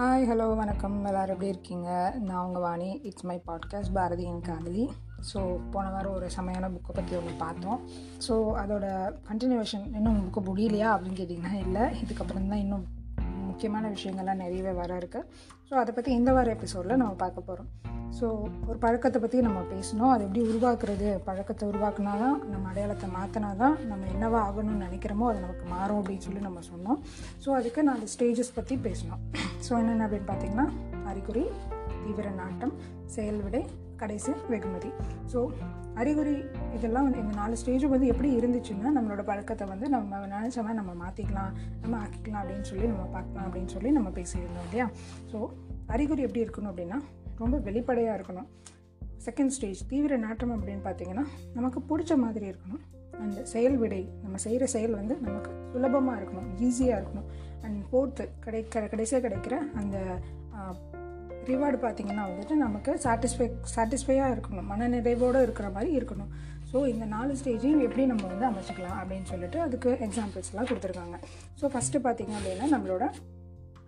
Hi hello வணக்கம். எல்லோரும் எப்படி இருக்கீங்க? நான் உங்கள் Vani. It's my podcast Bharathi என் காதலி ஸோ போன வாரம் ஒரு செமையான புக்கை பற்றி ஒன்று பார்த்தோம். ஸோ அதோட கண்டினியூவேஷன் இன்னும் புக்கு முடியலையா அப்படின்னு கேட்டிங்கன்னா இல்லை. இதுக்கப்புறம் தான் இன்னும் முக்கியமான விஷயங்கள்லாம் நிறையவே வர இருக்குது ஸோ அதை பற்றி இந்த வார எபிசோடில் நம்ம பார்க்க போகிறோம் ஸோ ஒரு பழக்கத்தை பற்றி நம்ம பேசணும். அது எப்படி உருவாக்குறது? பழக்கத்தை உருவாக்குனா தான் நம்ம அடையாளத்தை மாற்றினா தான் நம்ம என்னவா ஆகணும்னு நினைக்கிறோமோ அது நமக்கு மாறும் அப்படின்னு சொல்லி நம்ம சொன்னோம். ஸோ அதுக்கு நாலு ஸ்டேஜஸ் பற்றி பேசணும். ஸோ என்னென்ன அப்படின்னு பார்த்தீங்கன்னா அறிகுறி தீவிர நாட்டம் செயல்விடை கடைசி வெகுமதி. ஸோ அறிகுறி இதெல்லாம் வந்து இந்த நாலு ஸ்டேஜும் வந்து எப்படி இருந்துச்சுன்னா நம்மளோட பழக்கத்தை வந்து நம்ம நினச்ச மாதிரி நம்ம மாற்றிக்கலாம் நம்ம ஆக்கிக்கலாம் அப்படின்னு சொல்லி நம்ம பார்க்கலாம் அப்படின்னு சொல்லி நம்ம பேசியிருந்தோம் இல்லையா? ஸோ அறிகுறி எப்படி இருக்கணும் அப்படின்னா ரொம்ப வெளிப்படையாக இருக்கணும். செகண்ட் ஸ்டேஜ் தீவிர நாட்டம் அப்படின்னு பார்த்தீங்கன்னா நமக்கு பிடிச்ச மாதிரி இருக்கணும். அந்த செயல் விடை நம்ம செய்கிற செயல் வந்து நமக்கு சுலபமாக இருக்கணும் ஈஸியாக இருக்கணும். அண்ட் ஃபோர்த்து கிடைக்கிற கடைசியாக கிடைக்கிற அந்த ரிவார்டு பார்த்திங்கன்னா வந்துட்டு நமக்கு சாட்டிஸ்ஃபை சாட்டிஸ்ஃபையாக இருக்கணும். மனநிறைவோடு இருக்கிற மாதிரி இருக்கணும். ஸோ இந்த நாலு ஸ்டேஜையும் எப்படி நம்ம வந்து அமைச்சிக்கலாம் அப்படின்னு சொல்லிட்டு அதுக்கு எக்ஸாம்பிள்ஸ்லாம் கொடுத்துருக்காங்க. ஸோ ஃபஸ்ட்டு பார்த்திங்க அப்படின்னா நம்மளோட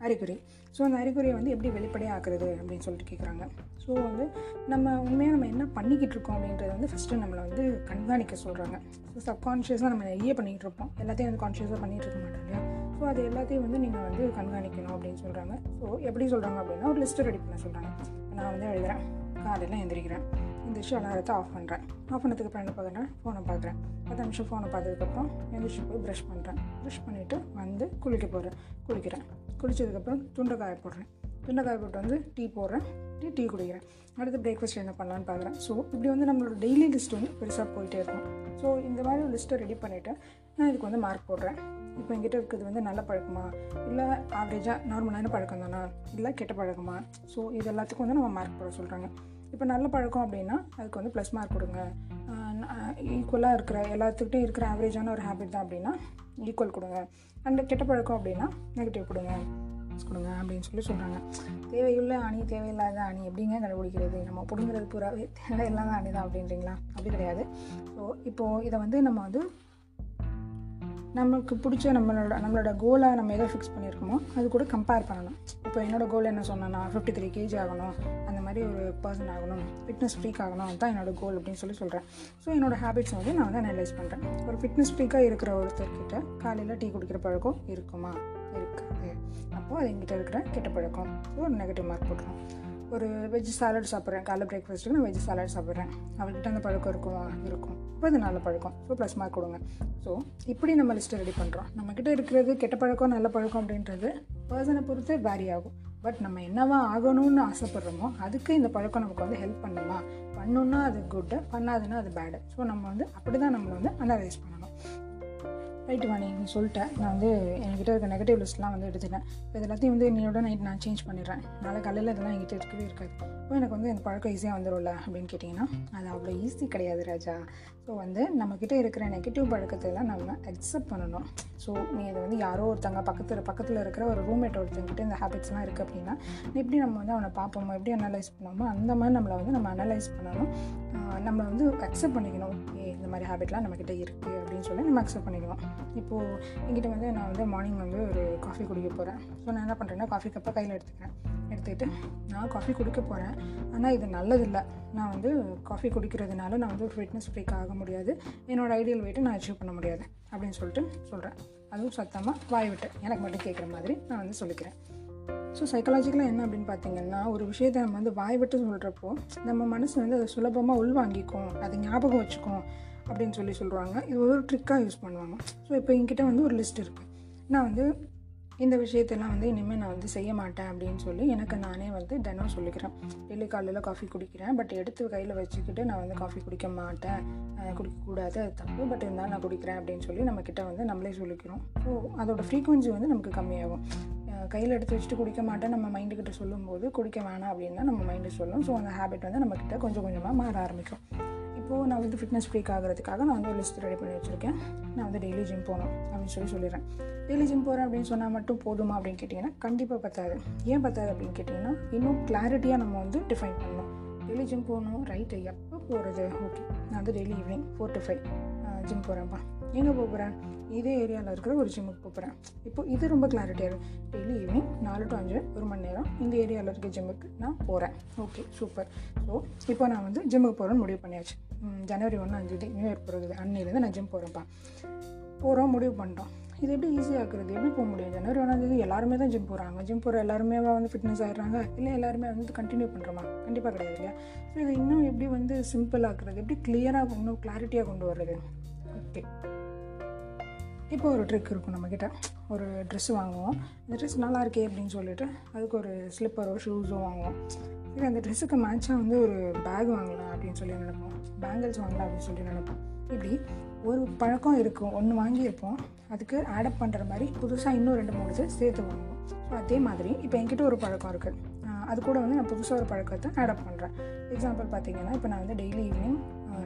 அறிகுறி. ஸோ அந்த அறிகுறியை வந்து எப்படி வெளிப்படையாக அப்படின்னு சொல்லிட்டு கேட்குறாங்க ஸோ வந்து நம்ம உண்மையாக நம்ம என்ன பண்ணிக்கிட்டு இருக்கோம் அப்படின்றது வந்து ஃபஸ்ட்டு நம்மளை வந்து கண்காணிக்க சொல்கிறாங்க ஸோ சப்கான்ஷியஸாக நம்ம நிறைய பண்ணிகிட்டு இருப்போம். எல்லாத்தையும் வந்து கான்ஷியஸாக பண்ணிகிட்டு இருக்க மாட்டோம் இல்லையா? ஸோ அது எல்லாத்தையும் வந்து நீங்கள் வந்து கண்காணிக்கணும் அப்படின்னு சொல்கிறாங்க ஸோ எப்படி சொல்கிறாங்க அப்படின்னா ஒரு லிஸ்ட்டு ரெடி பண்ண சொல்கிறாங்க நான் வந்து எழுதுகிறேன் காலையில் எந்திரிக்கிறேன். எந்திரிச்சு அலாரத்தை ஆஃப் பண்ணுறேன் ஆஃப் பண்ணதுக்கு அப்புறம் என்ன பார்க்குறேன் ஃபோனை பார்க்குறேன். பத்து நிமிஷம் ஃபோனை பார்த்ததுக்கப்புறம் எந்திரிச்சு போய் ப்ரஷ் பண்ணுறேன் ப்ரஷ் பண்ணிவிட்டு வந்து குளிக்க போகிறேன் குளிக்கிறேன். குளித்ததுக்கப்புறம் துண்டை காய போடுறேன். துண்டை காய போட்டு வந்து டீ போடுறேன். டீ டீ குடிக்கிறேன். அடுத்து பிரேக்ஃபாஸ்ட் என்ன பண்ணலான்னு பார்க்குறேன். ஸோ இப்படி வந்து நம்மளோட டெய்லி லிஸ்ட் வந்து பெருசாக போயிட்டே இருக்கும். ஸோ இந்த மாதிரி ஒரு லிஸ்ட்டை ரெடி பண்ணிவிட்டு நான் இதுக்கு வந்து மார்க் போடுறேன். இப்போ என்கிட்ட இருக்கிறது வந்து நல்ல பழக்கமா? இல்லை ஆவரேஜாக நார்மலான பழக்கம் தானா இல்லை கெட்ட பழக்கமா? ஸோ இது எல்லாத்துக்கும் வந்து நம்ம மார்க் போட சொல்கிறாங்க இப்போ நல்ல பழக்கம் அப்படின்னா அதுக்கு வந்து ப்ளஸ் மார்க் கொடுங்க. ஈக்குவலாக இருக்கிற எல்லாத்துக்கிட்டையும் இருக்கிற ஆவரேஜான ஒரு ஹேபிட் தான் அப்படின்னா ஈக்குவல் கொடுங்க. அண்ட் கெட்ட பழக்கம் அப்படின்னா நெகட்டிவ் கொடுங்க. கொடுங்க அப்படின்னு சொல்லி சொல்கிறாங்க தேவையுள்ள அணி தேவையில்லாத அணி எப்படிங்க கண்டுபிடிக்கிறது? நம்ம பிடுங்கிறது பூராவே தேவையில்லாத அணி தான் அப்படின்றீங்களா? அப்படி கிடையாது. ஸோ இப்போது இதை வந்து நம்ம வந்து நமக்கு பிடிச்ச நம்மளோட நம்மளோட கோலை நம்ம எதை ஃபிக்ஸ் பண்ணியிருக்கோமோ அது கூட கம்பேர் பண்ணணும் இப்போ என்னோடய கோல் என்ன சொன்னேன்னா ஃபிஃப்டி த்ரீ கேஜி ஆகணும் அந்த மாதிரி ஒரு பர்சன் ஆகணும் ஃபிட்னஸ் ஃப்ரீக் ஆகணும் அதுதான் என்னோடய கோல் அப்படின்னு சொல்லி சொல்கிறேன் ஸோ என்னோடய ஹேபிட்ஸ் வந்து நான் வந்து அனலைஸ் பண்ணுறேன் ஒரு ஃபிட்னஸ் ஃப்ரீக்காக இருக்கிற ஒருத்தர்கிட்ட காலையில் டீ குடிக்கிற பழக்கம் இருக்குமா? இருக்காது. அப்போது அது எங்கிட்ட இருக்கிற கெட்ட பழக்கம். ஒரு நெகட்டிவ் மார்க் போட்டுரும். ஒரு வெஜ் சாலட் சாப்பிட்றேன். காலை பிரேக்ஃபாஸ்ட்டுக்கு நான் வெஜ் சாலட் சாப்பிட்றேன். அவர்கிட்ட அந்த பழக்கம் இருக்குமா இருக்கும். இப்போ அது நல்ல பழக்கம். ஸோ ப்ளஸ் மார்க் கொடுங்க. ஸோ இப்படி நம்ம லிஸ்ட்டை ரெடி பண்ணுறோம் நம்மக்கிட்ட இருக்கிறது கெட்ட பழக்கம் நல்ல பழக்கம் அப்படின்றது பர்சனை பொறுத்து வேரி ஆகும். பட் நம்ம என்னவா ஆகணும்னு ஆசைப்படுறோமோ அதுக்கு இந்த பழக்கம் நமக்கு வந்து ஹெல்ப் பண்ணுமா? பண்ணணுன்னா அது குட்டு பண்ணாதுன்னா அது பேடு ஸோ நம்ம வந்து அப்படி தான் நம்மளை வந்து அனலைஸ் பண்ணணும். ரைட்டு வாணி நீ சொல்லிட்டேன் நான் வந்து என்கிட்ட இருக்க நெகட்டிவ் லிஸ்ட்லாம் வந்து எடுத்துட்டேன். இப்போ எல்லாத்தையும் வந்து என்னோட நைட் நான் சேஞ்ச் பண்ணிடுறேன். நாளை காலையில் இதெல்லாம் என்கிட்ட இருக்கவே இருக்காது. இப்போ எனக்கு வந்து இந்த பழக்கம் ஈஸியாக வந்துடும்ல அப்படின்னு கேட்டிங்கன்னா அது அவ்வளோ ஈஸி கிடையாது ராஜா. ஸோ வந்து நம்மக்கிட்ட இருக்கிற நெகட்டிவ் பழக்கத்தை நம்ம அக்செப்ட் பண்ணணும். ஸோ நீ அதை வந்து யாரோ ஒருத்தங்க பக்கத்தில் பக்கத்தில் இருக்கிற ஒரு ரூம்மேட் ஒருத்தங்கிட்ட இந்த ஹேபிட்ஸ்லாம் இருக்குது அப்படின்னா எப்படி நம்ம வந்து அவனை பார்ப்போமோ எப்படி அனலைஸ் பண்ணோமோ அந்த மாதிரி நம்மளை வந்து நம்ம அனலைஸ் பண்ணணும். நம்ம வந்து அக்செப்ட் பண்ணிக்கணும். ஓகே இந்த மாதிரி ஹேபிட்லாம் நம்மக்கிட்ட இருக்குது அப்படின்னு சொல்லி நம்ம அக்செப்ட் பண்ணிக்கணும். இப்போது என்கிட்ட வந்து நான் வந்து மார்னிங் வந்து ஒரு காஃபி குடிக்க போகிறேன் ஸோ நான் என்ன பண்ணுறேன்னா காஃபி கப்பை கையில் எடுத்துக்கிறேன். எடுத்துக்கிட்டு நான் காஃபி குடிக்க போகிறேன் ஆனால் இது நல்லதில்லை. நான் வந்து காஃபி குடிக்கிறதுனால நான் வந்து ஒரு ஃபிட்னஸ் ஃப்ரீக் ஆக முடியாது. என்னோடய ஐடியல் வெயிட்டை நான் அச்சீவ் பண்ண முடியாது. அப்படின்னு சொல்லிட்டு சொல்கிறேன் அதுவும் சத்தமாக வாய் விட்டு. எனக்கு மட்டும் கேட்குற மாதிரி நான் வந்து சொல்லிக்கிறேன். ஸோ சைக்காலஜிக்கலாக என்ன அப்படின்னு பார்த்தீங்கன்னா ஒரு விஷயத்தை நம்ம வந்து வாய் விட்டு சொல்கிறப்போ நம்ம மனசு வந்து அதை சுலபமாக உள்வாங்கிக்கும். அதை ஞாபகம் வச்சுக்கும் அப்படின்னு சொல்லி சொல்கிறாங்க இது ஒரு ட்ரிக்காக யூஸ் பண்ணுவாங்க. ஸோ இப்போ என்கிட்ட வந்து ஒரு லிஸ்ட் இருக்குது நான் வந்து இந்த விஷயத்தெல்லாம் வந்து இனிமேல் நான் வந்து செய்ய மாட்டேன் அப்படின்னு சொல்லி எனக்கு நானே வந்து தினம் சொல்லிக்கிறேன். டெல்லி காலையில் காஃபி குடிக்கிறேன். பட் எடுத்து கையில் வச்சுக்கிட்டு நான் வந்து காஃபி குடிக்க மாட்டேன். குடிக்கக்கூடாது அது தப்பு. பட் இருந்தாலும் நான் குடிக்கிறேன் அப்படின்னு சொல்லி நம்மக்கிட்ட வந்து நம்மளே சொல்லிக்கிறோம். ஸோ அதோட ஃப்ரீக்குவென்சி வந்து நமக்கு கம்மியாகும். கையில் எடுத்து வச்சுட்டு குடிக்க மாட்டேன் நம்ம மைண்டுக்கிட்ட சொல்லும்போது குடிக்க வேணாம் அப்படின்னா நம்ம மைண்டு சொல்லும். ஸோ அந்த ஹேபிட் வந்து நம்மக்கிட்ட கொஞ்சம் கொஞ்சமாக மாற ஆரம்பிக்கும். இப்போது நான் வந்து ஃபிட்னஸ் ஃப்ரீக் ஆகிறதுக்காக நான் வந்து ஒரு லிஸ்ட் ரெடி பண்ணி வச்சுருக்கேன். நான் வந்து டெய்லி ஜிம் போகணும் அப்படின்னு சொல்லி சொல்லிடுறேன். டெய்லி ஜிம் போகிறேன் அப்படின்னு சொன்னால் மட்டும் போதுமா அப்படின்னு கேட்டிங்கன்னா கண்டிப்பாக பத்தாது. ஏன் பத்தாது அப்படின்னு கேட்டிங்கன்னா இன்னும் கிளாரிட்டியாக நம்ம வந்து டிஃபைன் பண்ணணும். டெய்லி ஜிம் போகணும் ரைட்டு எப்போ போகிறது ஓகே நான் வந்து daily evening four to five gym போகிறேன்ப்பா எங்கே போகிறேன் இதே ஏரியாவில் இருக்கிற ஒரு ஜிம்முக்கு போகிறேன் இப்போ இது ரொம்ப கிளாரிட்டியாக இருக்கும் டெய்லி ஈவினிங் நாலு டு அஞ்சு ஒரு மணி நேரம் இந்த ஏரியாவில் இருக்க ஜிம்முக்கு நான் போகிறேன் ஓகே சூப்பர் ஸோ இப்போ நான் வந்து ஜிம்முக்கு போகிறேன்னு முடிவு பண்ணியாச்சு. ஜனவரி ஒன்றாந்தேதி நியூ இயர் போகிறது அன்னையிலேருந்து நான் ஜிம் போகிறேன்ப்பா போகிறோம் முடிவு பண்ணிட்டோம். இது எப்படி ஈஸியாக இருக்கிறது எப்படி போக முடியும்? ஜனவரி ஒன்றாந்தேதி எல்லாருமே தான் ஜிம் போகிறாங்க ஜிம் போகிற எல்லாருமே வந்து ஃபிட்னஸ் ஆகிடுறாங்க இல்லை எல்லாருமே வந்து கண்டினியூ பண்ணுறோமா கண்டிப்பாக கிடையாது இல்லையா? ஸோ இது இன்னும் எப்படி வந்து சிம்பிள் ஆக்குறது? எப்படி கிளியராக இன்னும் கிளாரிட்டியாக கொண்டு வர்றது? ஓகே இப்போ ஒரு ட்ரிக் இருக்கும் நம்மக்கிட்ட ஒரு ட்ரெஸ் வாங்குவோம். இந்த ட்ரெஸ் நல்லா இருக்கே அப்படின்னு சொல்லிட்டு அதுக்கு ஒரு ஸ்லிப்பரோ ஷூஸோ வாங்குவோம். சரி அந்த ட்ரெஸ்ஸுக்கு மேட்சாக வந்து ஒரு பேக் வாங்கலாம் அப்படின்னு சொல்லி நினைப்போம். பேங்கிள்ஸ் வாங்கலாம் அப்படின்னு சொல்லி நினைப்போம். இப்படி ஒரு பழக்கம் இருக்கும். ஒன்று வாங்கியிருப்போம். அதுக்கு ஆடப் பண்ணுற மாதிரி புதுசாக இன்னும் ரெண்டு மூணு இது சேர்த்து வாங்குவோம். ஸோ அதே மாதிரி இப்போ என்கிட்ட ஒரு பழக்கம் இருக்குது அது கூட வந்து நான் புதுசாக ஒரு பழக்கத்தை ஆடப் பண்ணுறேன் எக்ஸாம்பிள் பார்த்தீங்கன்னா இப்போ நான் வந்து டெய்லி ஈவினிங்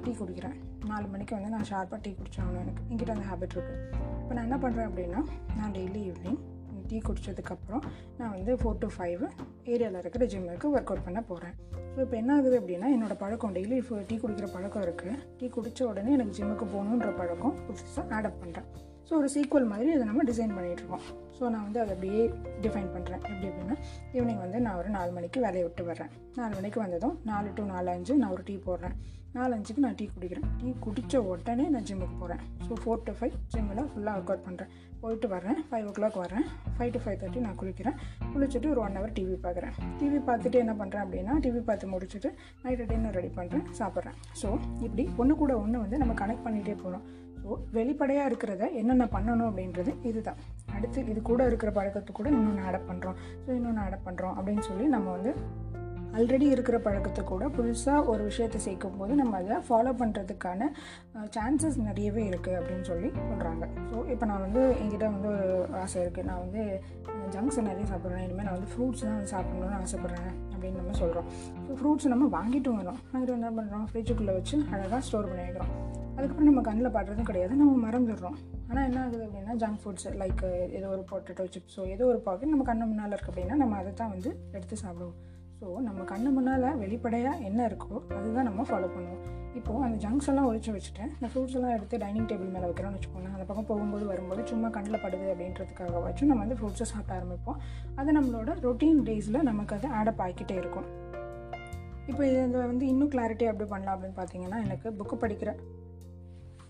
டீ குடிக்கிறேன். நாலு மணிக்கு வந்து நான் ஷார்ப்பாக டீ குடிச்சாகணும் எனக்கு. என்கிட்ட அந்த ஹேபிட் இருக்குது இப்போ நான் என்ன பண்ணுறேன் அப்படின்னா நான் டெய்லி ஈவினிங் டீ குடித்ததுக்கப்புறம் நான் வந்து ஃபோர் டு ஃபைவ் ஏரியாவில் இருக்கிற ஜிம்முக்கு ஒர்க் அவுட் பண்ண போகிறேன் ஸோ இப்போ என்ன ஆகுது அப்படின்னா என்னோடய பழக்கம் டெய்லி டீ குடிக்கிற பழக்கம் இருக்குது டீ குடித்த உடனே எனக்கு ஜிம்முக்கு போகணுன்ற பழக்கம் புதுசாக ஆடப் பண்ணுறேன் ஸோ ஒரு சீக்வல் மாதிரி இதை நம்ம டிசைன் பண்ணிகிட்ருக்கோம் ஸோ நான் வந்து அதை அப்படியே டிஃபைன் பண்ணுறேன் எப்படி அப்படின்னா ஈவினிங் வந்து நான் ஒரு நாலு மணிக்கு வேலையை விட்டு வர்றேன். நாலு மணிக்கு வந்ததும் நாலு டு நாலு அஞ்சு நான் ஒரு டீ போடுறேன். நாலு அஞ்சுக்கு நான் டீ குடிக்கிறேன். டீ குடித்த உடனே நான் ஜிம்முக்கு போகிறேன் ஸோ ஃபோர் டு ஃபைவ் ஜிம்மில் ஃபுல்லாக ஒர்க் அவுட் பண்ணுறேன் போயிட்டு வரேன் ஃபைவ் ஓ கிளாக் வரேன் ஃபைவ் டு ஃபைவ் தேர்ட்டி நான் குளிக்கிறேன். குளிச்சுட்டு ஒரு ஒன் ஹவர் டிவி பார்க்குறேன் டிவி பார்த்துட்டு என்ன பண்ணுறேன் அப்படின்னா டிவி பார்த்து முடிச்சுட்டு நைட்டு டின்னர் ரெடி பண்ணுறேன் சாப்பிட்றேன். ஸோ இப்படி ஒன்று கூட ஒன்று வந்து நம்ம கனெக்ட் பண்ணிகிட்டே போகிறோம் ஸோ வெளிப்படையாக இருக்கிறத என்னென்ன பண்ணணும் அப்படின்றது இதுதான். அடுத்து இது கூட இருக்கிற பழக்கத்துக்கு கூட இன்னொன்று ஆட் பண்ணுறோம் ஸோ இன்னொன்று ஆட் பண்ணுறோம் அப்படின்னு சொல்லி நம்ம வந்து ஆல்ரெடி இருக்கிற பழக்கத்தை கூட புதுசாக ஒரு விஷயத்தை சேர்க்கும் போது நம்ம அதை ஃபாலோ பண்ணுறதுக்கான சான்சஸ் நிறையவே இருக்குது அப்படின்னு சொல்லி சொல்கிறாங்க ஸோ இப்போ நான் வந்து என்கிட்ட வந்து ஒரு ஆசை இருக்குது நான் வந்து ஜங்க்ஸ் நிறைய சாப்பிட்றேன். இனிமேல் நான் வந்து ஃப்ரூட்ஸ் தான் வந்து ஆசைப்பட்றேன் அப்படின்னு நம்ம சொல்கிறோம் ஸோ ஃப்ரூட்ஸ் நம்ம வாங்கிட்டு வரோம் வாங்கிட்டு என்ன பண்ணுறோம் ஃப்ரிட்ஜுக்குள்ளே வச்சு அழகாக ஸ்டோர் பண்ணி வைக்கிறோம் அதுக்கப்புறம் நம்ம கண்ணில் பாடுறதும் கிடையாது. நம்ம மறந்துடுறோம். ஆனால் என்ன ஆகுது அப்படின்னா ஜங்க் ஃபுட்ஸ் லைக் ஏதோ ஒரு பொட்டேட்டோ சிப்ஸோ ஏதோ ஒரு பாக்கெட் நம்ம கண்ணு முன்னால் இருக்குது அப்படின்னா நம்ம அதை தான் வந்து எடுத்து சாப்பிடுவோம். ஸோ நம்ம கண்ணு முன்னால் வெளிப்படையாக என்ன இருக்கோ அதுதான் நம்ம ஃபாலோ பண்ணுவோம். இப்போது அந்த ஜங்க்ஸ் எல்லாம் ஒழிச்சு வச்சுட்டு இந்த ஃப்ரூட்ஸ் எல்லாம் எடுத்து டைனிங் டேபிள் மேலே வைக்கிறோம்னு வச்சுக்கோங்க. அந்த பக்கம் போகும்போது வரும்போது சும்மா கண்ணில் படுது அப்படின்றதுக்காகவாச்சும் நம்ம வந்து ஃப்ரூட்ஸை சாப்பிட ஆரம்பிப்போம். அது நம்மளோட ரொட்டீன் டேஸில் நமக்கு அது ஆடப் ஆகிக்கிட்டே இருக்கும். இப்போ இதை வந்து இன்னும் கிளாரிட்டி அப்படி பண்ணலாம் அப்படின்னு பார்த்தீங்கன்னா எனக்கு புக்கு படிக்கிற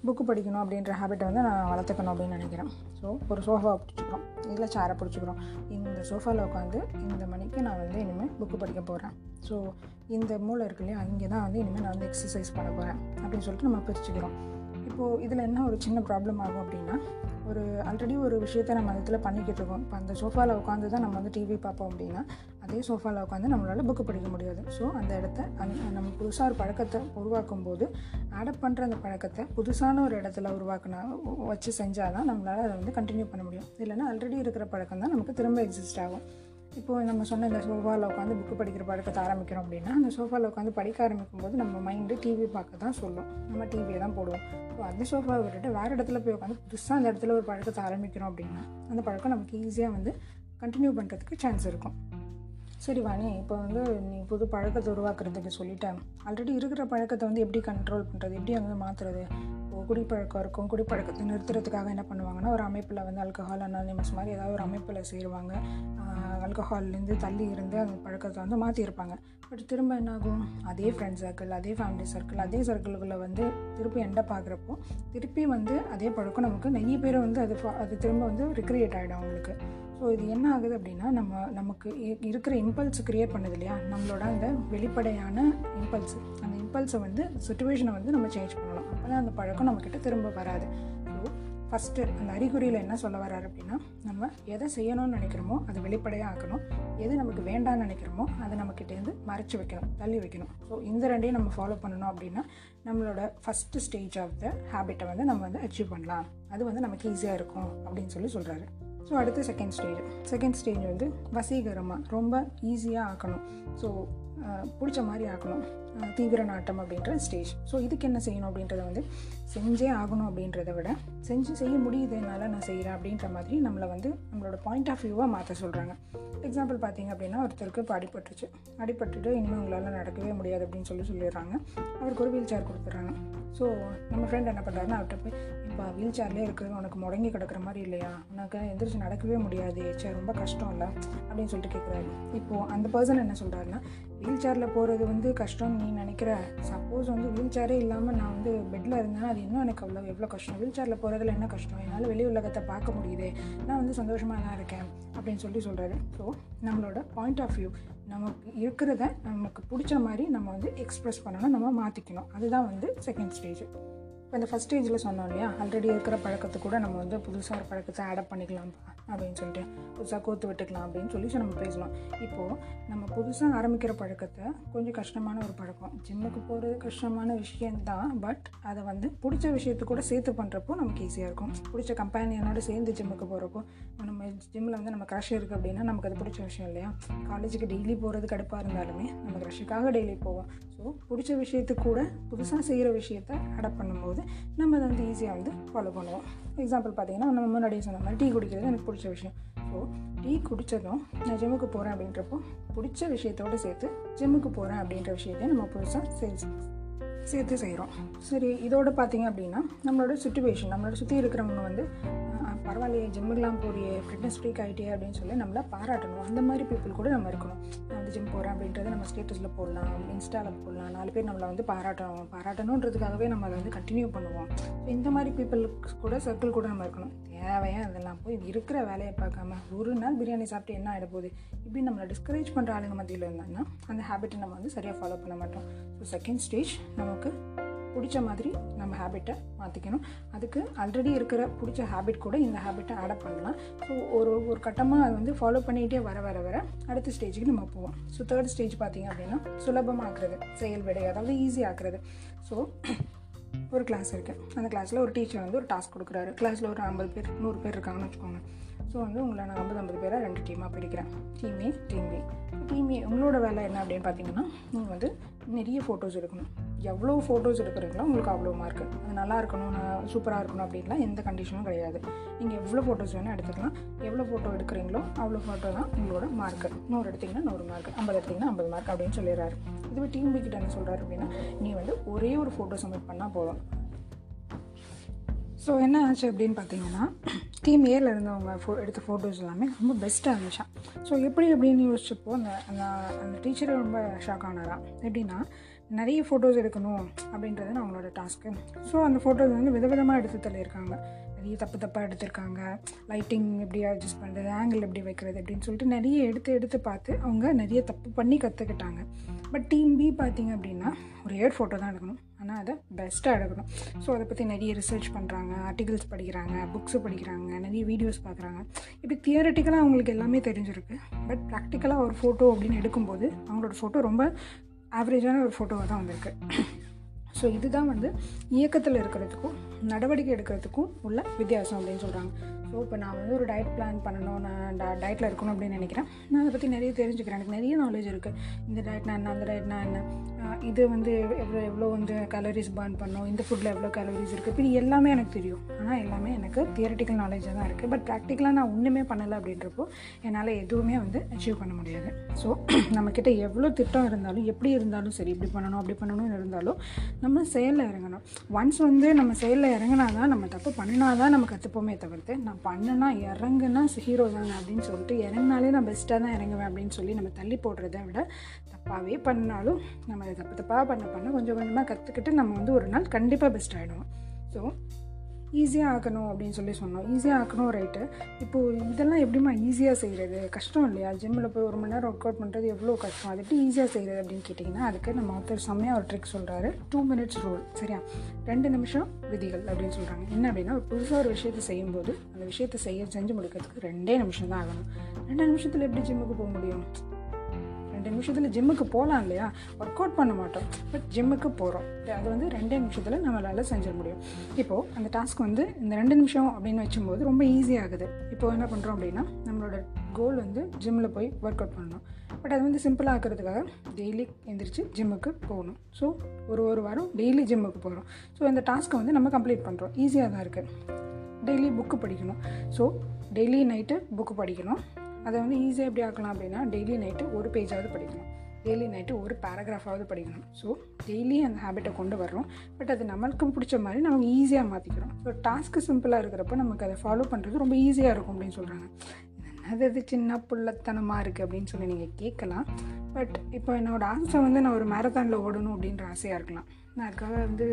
புக்கு படிக்கணும் அப்படின்ற ஹேபிட்டை வந்து நான் வளர்த்துக்கணும் அப்படின்னு நினைக்கிறேன். ஸோ ஒரு சோஃபாவை பிடிச்சிக்கிறோம். இல்லை சேரை பிடிச்சிக்கிறோம். இந்த சோஃபாவில் உட்காந்து இந்த மணிக்கு நான் வந்து இனிமேல் புக்கு படிக்க போகிறேன் ஸோ இந்த மூளை இருக்கு இல்லையா இங்கே தான் வந்து இனிமேல் நான் வந்து எக்ஸசைஸ் பண்ண போகிறேன் அப்படின்னு சொல்லிட்டு நம்ம பிரிச்சுக்கிறோம். இப்போது இதில் என்ன ஒரு சின்ன ப்ராப்ளம் ஆகும் அப்படின்னா ஒரு ஆல்ரெடி ஒரு விஷயத்த நம்ம அதில் பண்ணிக்கிட்டு இருக்கோம். இப்போ அந்த சோஃபாவில் உட்காந்து தான் நம்ம வந்து டிவி பார்ப்போம் அப்படின்னா அதே சோஃபாவில் உட்காந்து நம்மளால் புக்கு படிக்க முடியாது. ஸோ அந்த இடத்த நம்ம புதுசாக ஒரு பழக்கத்தை உருவாக்கும் போது ஆடப் பண்ணுற அந்த பழக்கத்தை புதுசான ஒரு இடத்துல உருவாக்கினா வச்சு செஞ்சால் தான் நம்மளால் அதை வந்து கண்டினியூ பண்ண முடியும். இல்லைன்னா ஆல்ரெடி இருக்கிற பழக்கம் தான் நமக்கு திரும்ப எக்ஸிஸ்ட் ஆகும். இப்போது நம்ம சொன்ன இந்த சோஃபாவில் உட்காந்து புக்கு படிக்கிற பழக்கத்தை ஆரம்பிக்கிறோம் அப்படின்னா அந்த சோஃபாவில் உட்காந்து படிக்க ஆரம்பிக்கும் போது நம்ம மைண்டு டிவி பார்க்க தான் சொல்லும். நம்ம டிவியை தான் போடுவோம். ஸோ அந்த சோஃபாவை விட்டுட்டு வேறு இடத்துல போய் உட்காந்து புதுசாக அந்த இடத்துல ஒரு பழக்கத்தை ஆரம்பிக்கிறோம் அப்படின்னா அந்த பழக்கம் நமக்கு ஈஸியாக வந்து கண்டினியூ பண்ணுறதுக்கு சான்ஸ் இருக்கும். சரி வாணி இப்போ வந்து நீ புது பழக்கத்தை உருவாக்குறதுக்கு சொல்லிட்டேன். ஆல்ரெடி இருக்கிற பழக்கத்தை வந்து எப்படி கண்ட்ரோல் பண்ணுறது எப்படி வந்து மாற்றுறது இப்போ குடிப்பழக்கம் இருக்கும். குடிப்பழக்கத்தை நிறுத்துறதுக்காக என்ன பண்ணுவாங்கன்னா ஒரு அமைப்பில் வந்து அல்கஹால் அனானிமஸ் மாதிரி ஏதாவது ஒரு அமைப்பில் சேருவாங்க. அல்கஹால்லேருந்து தள்ளி இருந்து அந்த பழக்கத்தை வந்து மாற்றிருப்பாங்க பட் திரும்ப என்னாகும்? அதே ஃப்ரெண்ட் சர்க்கிள் அதே ஃபேமிலி சர்க்கிள் அதே சர்க்கிளுக்குள்ளே வந்து திருப்பி எண்டை பார்க்குறப்போ திருப்பி வந்து அதே பழக்கம் நமக்கு நிறைய பேர் வந்து அது அது திரும்ப வந்து ரிக்ரியேட் ஆகிடும் அவங்களுக்கு. ஸோ இது என்ன ஆகுது அப்படின்னா நம்ம நமக்கு இருக்கிற இம்பல்ஸ் க்ரியேட் பண்ணுது இல்லையா? நம்மளோட அந்த வெளிப்படையான இம்பல்ஸ் அந்த இம்பல்ஸை வந்து சுச்சுவேஷனை வந்து நம்ம சேஞ்ச் பண்ணலாம் அப்போ தான் அந்த பழக்கம் நம்மக்கிட்ட திரும்ப வராது. ஸோ ஃபஸ்ட்டு அந்த அறிகுறியில் என்ன சொல்ல வர்றாரு அப்படின்னா நம்ம எதை செய்யணும்னு நினைக்கிறோமோ அதை வெளிப்படையாக ஆக்கணும். எது நமக்கு வேண்டாம்னு நினைக்கிறோமோ அதை நம்மக்கிட்டேருந்து மறைச்சி வைக்கணும் தள்ளி வைக்கணும். ஸோ இந்த ரெண்டையும் நம்ம ஃபாலோ பண்ணணும் அப்படின்னா நம்மளோட ஃபஸ்ட்டு ஸ்டேஜ் ஆஃப் த ஹேபிட்டை வந்து நம்ம வந்து அச்சீவ் பண்ணலாம். அது வந்து நமக்கு ஈஸியாக இருக்கும் அப்படின்னு சொல்லி சொல்கிறாரு ஸோ அடுத்து செகண்ட் ஸ்டேஜ் செகண்ட் ஸ்டேஜ் வந்து வசீகரமாக ரொம்ப ஈஸியாக ஆக்கணும். ஸோ பிடிச்ச மாதிரி ஆக்கணும். தீவிர நாட்டம் அப்படின்ற ஸ்டேஜ் ஸோ இதுக்கு என்ன செய்யணும் அப்படின்றத வந்து செஞ்சே ஆகணும் அப்படின்றத விட செஞ்சு செய்ய முடியுது என்னால் நான் செய்கிறேன் அப்படின்ற மாதிரி நம்மளை வந்து நம்மளோட பாயிண்ட் ஆஃப் வியூவாக மாற்ற சொல்கிறாங்க எக்ஸாம்பிள் பார்த்தீங்க அப்படின்னா ஒருத்தருக்கு இப்போ அடிபட்டுருச்சு. அடிபட்டுட்டு இனிமேல் உங்களால் நடக்கவே முடியாது அப்படின்னு சொல்லி சொல்லிடுறாங்க. அவருக்கு ஒரு வீல் சேர் கொடுத்துட்றாங்க. ஸோ நம்ம ஃப்ரெண்ட் என்ன பண்ணுறாருன்னா அவர்கிட்ட போய் இப்போ வீல் சேர்லேயே இருக்கிறது உனக்கு முடங்கி கிடக்கிற மாதிரி இல்லையா? உனக்கு எந்திரிச்சு நடக்கவே முடியாது. சரி ரொம்ப கஷ்டம் இல்லை அப்படின்னு சொல்லிட்டு கேட்குறாரு இப்போது அந்த பர்சன் என்ன சொல்கிறாருன்னா வீல் சேரில் போகிறது வந்து கஷ்டம்னு நீ நினைக்கிற. சப்போஸ் வந்து வீல் சேரே இல்லாமல் நான் வந்து பெட்டில் இருந்தேன்னா அது இன்னும் எனக்கு அவ்வளோ எவ்வளோ கஷ்டம். வீல் சேரில் போகிறதுல என்ன கஷ்டம்? என்னால் வெளி உலகத்தை பார்க்க முடியுதே. நான் வந்து சந்தோஷமாக தான் இருக்கேன். அப்படின்னு சொல்லி சொல்கிறாரு ஸோ நம்மளோட பாயிண்ட் ஆஃப் வியூ நமக்கு இருக்கிறத நமக்கு பிடிச்ச மாதிரி நம்ம வந்து எக்ஸ்ப்ரெஸ் பண்ணணும் நம்ம மாற்றிக்கணும் அதுதான் வந்து செகண்ட் ஸ்டேஜ் இப்போ இந்த ஃபஸ்ட் ஸ்டேஜில் சொன்னோம் இல்லையா? ஆல்ரெடி இருக்கிற பழக்கத்தை கூட நம்ம வந்து புதுசாக ஒரு பழக்கத்தை ஆடப் பண்ணிக்கலாம்ப்பா அப்படின்னு சொல்லிட்டு புதுசாக கோத்து விட்டுக்கலாம் அப்படின்னு சொல்லி நம்ம பேசலாம் இப்போது நம்ம புதுசாக ஆரம்பிக்கிற பழக்கத்தை கொஞ்சம் கஷ்டமான ஒரு பழக்கம். ஜிம்முக்கு போகிறது கஷ்டமான விஷயந்தான் பட் அதை வந்து பிடிச்ச விஷயத்து கூட சேர்த்து பண்ணுறப்போ நமக்கு ஈஸியாக இருக்கும். பிடிச்ச கம்பெனியனோட சேர்ந்து ஜிம்முக்கு போகிறப்போ நம்ம ஜிம்மில் வந்து நம்ம க்ரஷ் இருக்குது அப்படின்னா நமக்கு அது பிடிச்ச விஷயம் இல்லையா? காலேஜுக்கு டெய்லி போகிறது கடுப்பாக இருந்தாலுமே நம்ம க்ரஷுக்காக டெய்லி போவோம். ஸோ பிடிச்ச விஷயத்துக்கு கூட புதுசாக செய்கிற விஷயத்த அடாப்ட் பண்ணும்போது நம்ம அதை வந்து ஈஸியாக வந்து ஃபாலோ பண்ணுவோம். எக்ஸாம்பிள் பார்த்தீங்கன்னா நம்ம முன்னாடியே சொன்ன மாதிரி டீ குடிக்கிறது எனக்கு பிடிச்ச விஷயம். ஸோ டீ குடித்ததும் நான் ஜிம்முக்கு போகிறேன் அப்படின்றப்போ பிடிச்ச விஷயத்தோடு சேர்த்து ஜிம்முக்கு போகிறேன் அப்படின்ற விஷயத்தையும் நம்ம புதுசாக சேர்த்து சேர்த்து செய்கிறோம் சரி இதோட பார்த்தீங்க அப்படின்னா நம்மளோட சுச்சுவேஷன் நம்மளோட சுற்றி இருக்கிறவங்க வந்து பரவாயில்லையே ஜிம்முக்கெலாம் போறியே ஃபிட்னஸ் ஃப்ரீக் ஆகிட்டே அப்படின்னு சொல்லி நம்மளை பாராட்டணும். அந்த மாதிரி பீப்புள் கூட நம்ம இருக்கணும். நான் வந்து ஜிம் போகிறேன் அப்படின்றத நம்ம ஸ்டேட்டஸில் போடலாம் இன்ஸ்டாவில் போடலாம். நாலு பேர் நம்மளை வந்து பாராட்டணும். பாராட்டணுன்றதுக்காகவே நம்ம அதை வந்து கண்டினியூ பண்ணுவோம். ஸோ இந்த மாதிரி பீப்புளுக்கு கூட சர்க்கிள் கூட நம்ம இருக்கணும். தேவையாக அதெல்லாம் போய் இருக்கிற வேலையை பார்க்காம ஒரு நாள் பிரியாணி சாப்பிட்டு என்ன ஆகிட போகுது? இப்படி நம்மளை டிஸ்கரேஜ் பண்ணுற ஆளுங்க மத்தியில் இருந்தாங்கன்னா அந்த ஹேபிட்டை நம்ம வந்து சரியாக ஃபாலோ பண்ண மாட்டோம். ஸோ செகண்ட் ஸ்டேஜ் நமக்கு பிடிச்ச மாதிரி நம்ம ஹேபிட்டை மாற்றிக்கணும் அதுக்கு ஆல்ரெடி இருக்கிற பிடிச்ச ஹேபிட் கூட இந்த ஹேபிட்டை ஆட் பண்ணலாம். ஸோ ஒரு ஒரு கட்டமாக அது வந்து ஃபாலோ பண்ணிகிட்டே வர வர வர அடுத்த ஸ்டேஜுக்கு நம்ம போவோம். ஸோ தேர்ட் ஸ்டேஜ் பார்த்திங்க அப்படின்னா சுலபமாக்குறது செயல் விடை அதாவது ஈஸி ஆக்குறது. ஸோ ஒரு கிளாஸ் இருக்குது அந்த கிளாஸில் ஒரு டீச்சர் வந்து ஒரு டாஸ்க் கொடுக்குறாரு. கிளாஸில் ஒரு ஐம்பது பேர் நூறு பேர் இருக்காங்கன்னு வச்சுக்கோங்க. ஸோ வந்து உங்களை நான் ஐம்பது ஐம்பது பேராக ரெண்டு டீமாக பிரிக்கிறேன். Team A team B team A உங்களோட வேலை என்ன அப்படின்னு பார்த்தீங்கன்னா நீங்கள் வந்து நிறைய ஃபோட்டோஸ் எடுக்கணும். எவ்வளோ ஃபோட்டோஸ் எடுக்கிறீங்களோ உங்களுக்கு அவ்வளோ மார்க்கு அது நல்லா இருக்கணும் நான் சூப்பராக இருக்கணும் அப்படின்லாம் எந்த கண்டிஷனும் கிடையாது. நீங்கள் எவ்வளோ ஃபோட்டோஸ் வேணால் எடுத்துக்கலாம். எவ்வளோ ஃபோட்டோ எடுக்கிறீங்களோ அவ்வளோ ஃபோட்டோ தான் உங்களோட மார்க்கு நூறு எடுத்திங்கன்னா நூறு மார்க் ஐம்பது எடுத்திங்கன்னா ஐம்பது மார்க் அப்படின்னு சொல்லிடுறாரு. இதுவே டீம் பிக்கிட்ட என்ன சொல்கிறாரு அப்படின்னா நீ வந்து ஒரே ஒரு ஃபோட்டோ சப்மிட் பண்ணால் போதும். ஸோ என்ன ஆச்சு அப்படின்னு பார்த்தீங்கன்னா டீம் ஏல இருந்தவங்க ஃபோ எடுத்த ஃபோட்டோஸ் எல்லாமே ரொம்ப பெஸ்ட்டாக இருந்துச்சான் ஸோ எப்படி அப்படின்னு யோசிச்சப்போ அந்த அந்த அந்த டீச்சரே ரொம்ப ஷாக் ஆனாராம் எப்படின்னா நிறைய ஃபோட்டோஸ் எடுக்கணும் அப்படின்றது நான் அவங்களோட டாஸ்க்கு ஸோ அந்த ஃபோட்டோஸ் வந்து விதவிதமாக எடுத்து தள்ளியிருக்காங்க. நிறைய தப்பு தப்பாக எடுத்திருக்காங்க. லைட்டிங் எப்படி அட்ஜஸ்ட் பண்ணுறது ஆங்கிள் எப்படி வைக்கிறது அப்படின்னு சொல்லிட்டு நிறைய எடுத்து எடுத்து பார்த்து அவங்க நிறைய தப்பு பண்ணி கற்றுக்கிட்டாங்க பட் டீம் பி பார்த்திங்க அப்படின்னா ஒரு ஏர் ஃபோட்டோ தான் எடுக்கணும். ஆனால் அதை பெஸ்ட்டாக எடுக்கணும். ஸோ அதை பற்றி நிறைய ரிசர்ச் பண்ணுறாங்க ஆர்டிகல்ஸ் படிக்கிறாங்க புக்ஸு படிக்கிறாங்க நிறைய வீடியோஸ் பார்க்குறாங்க. இப்படி தியரட்டிக்கலாக அவங்களுக்கு எல்லாமே தெரிஞ்சிருக்கு. பட் ப்ராக்டிக்கலாக ஒரு ஃபோட்டோ அப்படின்னு எடுக்கும்போது அவங்களோட ஃபோட்டோ ரொம்ப ஆவரேஜான ஒரு ஃபோட்டோவாக தான் வந்திருக்கு. ஸோ இதுதான் வந்து இயக்கத்தில் இருக்கிறதுக்கும் நடவடிக்கை எடுக்கிறதுக்கும் உள்ள வித்தியாசம் அப்படின்னு சொல்கிறாங்க ஸோ இப்போ நான் வந்து ஒரு டயட் பிளான் பண்ணணும் நான் டயட்டில் இருக்கணும் அப்படின்னு நினைக்கிறேன். நான் அதை பற்றி நிறைய தெரிஞ்சுக்கிறேன். எனக்கு நிறைய நாலேஜ் இருக்குது இந்த டயட்னா என்ன அந்த டயட்னா என்ன? இது வந்து எவ்வளோ எவ்வளோ வந்து கலோரிஸ் பர்ன் பண்ணும் இந்த ஃபுட்டில் எவ்வளோ கலோரிஸ் இருக்குது இப்படி எல்லாமே எனக்கு தெரியும். ஆனால் எல்லாமே எனக்கு தியரட்டிக்கல் நாலேஜாக தான் இருக்குது பட் ப்ராக்டிக்கலாக நான் ஒன்றுமே பண்ணலை அப்படின்றப்போ என்னால் எதுவுமே வந்து அச்சீவ் பண்ண முடியாது. ஸோ நம்மக்கிட்ட எவ்வளோ திட்டம் இருந்தாலும் எப்படி இருந்தாலும் சரி இப்படி பண்ணணும் அப்படி பண்ணணும்னு இருந்தாலும் நம்ம செயலில் இறங்கணும். ஒன்ஸ் வந்து நம்ம செயலில் இறங்கினா தான் நம்ம தப்பு பண்ணினா தான் நம்ம கற்றுப்போமே தவிர்த்து நான் பண்ணுனா இறங்குனா ஹீரோ தானே அப்படின்னு சொல்லிட்டு இறங்கினாலே நான் பெஸ்ட்டாக தான் இறங்குவேன் அப்படின்னு சொல்லி நம்ம தள்ளி போடுறத விட தப்பாகவே பண்ணாலும் நம்ம அதை தப்பு தப்பாக பண்ண பண்ண கொஞ்சம் கொஞ்சமாக கற்றுக்கிட்டு நம்ம வந்து ஒரு நாள் கண்டிப்பாக பெஸ்ட் ஆகிடுவோம் ஸோ ஈஸியாக ஆக்கணும் அப்படின்னு சொல்லி சொன்னோம். ஈஸியாக ஆக்கணும் ரைட்டு இப்போது இதெல்லாம் எப்படிமா ஈஸியாக செய்கிறது கஷ்டம் இல்லையா? ஜிம்மில் போய் ஒரு மணி நேரம் ஒர்க் அவுட் பண்ணுறது எவ்வளோ கஷ்டம்? அது எப்படி ஈஸியாக செய்கிறது அப்படின்னு கேட்டிங்கன்னா அதுக்கு நம்ம ஒருத்தர் செம்மையாக ஒரு ட்ரிக் சொல்கிறாரு டூ மினிட்ஸ் ரூல் சரியா? ரெண்டு நிமிஷம் விதிகள் அப்படின்னு சொல்கிறாங்க என்ன அப்படின்னா ஒரு புதுசாக ஒரு விஷயத்தை செய்யும்போது அந்த விஷயத்தை செய்ய செஞ்சு முடிக்கிறதுக்கு ரெண்டே நிமிஷம் தான் ஆகணும். ரெண்டு நிமிஷத்தில் எப்படி ஜிம்முக்கு போக முடியும்? ரெண்டு நிமிஷத்தில் ஜிம்முக்கு போகலாம் இல்லையா? ஒர்க் அவுட் பண்ண மாட்டோம். பட் ஜிம்முக்கு போகிறோம் அது வந்து ரெண்டே நிமிஷத்தில் நம்மளால் செஞ்சிட முடியும். இப்போது அந்த டாஸ்க் வந்து இந்த ரெண்டு நிமிஷம் அப்படின்னு வச்சும்போது ரொம்ப ஈஸியாகுது இப்போது என்ன பண்ணுறோம் அப்படின்னா நம்மளோட கோல் வந்து ஜிம்மில் போய் ஒர்க் அவுட் பண்ணணும். பட் அது வந்து சிம்பிளாக ஆக்கிறதுக்காக டெய்லி எந்திரிச்சு ஜிம்முக்கு போகணும். ஸோ ஒரு ஒரு வாரம் டெய்லி ஜிம்முக்கு போகிறோம் ஸோ இந்த டாஸ்க்கை வந்து நம்ம கம்ப்ளீட் பண்ணுறோம் ஈஸியாக தான் இருக்குது டெய்லி புக்கு படிக்கணும். ஸோ டெய்லி நைட்டு புக்கு படிக்கணும். அதை வந்து ஈஸியாக எப்படி ஆக்கலாம் அப்படின்னா டெய்லி நைட்டு ஒரு பேஜாவது படிக்கணும். டெய்லி நைட்டு ஒரு பேராகிராஃபாவது படிக்கணும். ஸோ டெய்லி அந்த ஹேபிட்டை கொண்டு வர்றோம். பட் அது நம்மளுக்கும் பிடிச்ச மாதிரி நமக்கு ஈஸியாக மாற்றிக்கிறோம் ஸோ டாஸ்க்கு சிம்பிளாக இருக்கிறப்ப நமக்கு அதை ஃபாலோ பண்ணுறது ரொம்ப ஈஸியாக இருக்கும் அப்படின்னு சொல்கிறாங்க அது அது சின்ன புள்ளத்தனமாக இருக்குது அப்படின்னு சொல்லி நீங்கள் கேட்கலாம். பட் இப்போ என்னோடய ஆசை வந்து நான் ஒரு மேரத்தானில் ஓடணும் அப்படின்ற ஆசையாக இருக்கலாம். நான் அதுக்காக வந்து